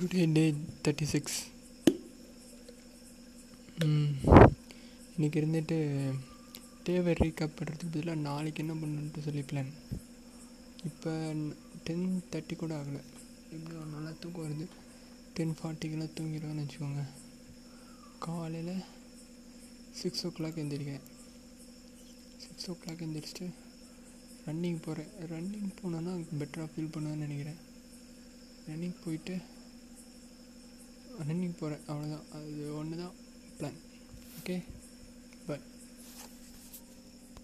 Today டே thirty six இன்றைக்கி இருந்துட்டு டேவர் recap பண்ணுறதுக்கு பதிலாக நாளைக்கு என்ன பண்ணணுன்ட்டு சொல்லி பிளான் இப்போ டென் தேர்ட்டி கூட ஆகலை. எப்படியோ நல்லா தூக்கம் வருது. டென் ஃபார்ட்டிக்கெல்லாம் தூங்கிடுவேன்னு வச்சுக்கோங்க. காலையில் சிக்ஸ் ஓ கிளாக் எழுந்திரிக்கேன் சிக்ஸ் ஓ கிளாக் எழுந்திரிச்சிட்டு ரன்னிங் போகிறேன் ரன்னிங் போனோன்னா பெட்டராக ஃபீல் பண்ணுவேன்னு நினைக்கிறேன். ரன்னிங் போயிட்டு ரன்னிங் போகிறேன் அவ்வளோதான் அது ஒன்று தான் பிளான் ஓகே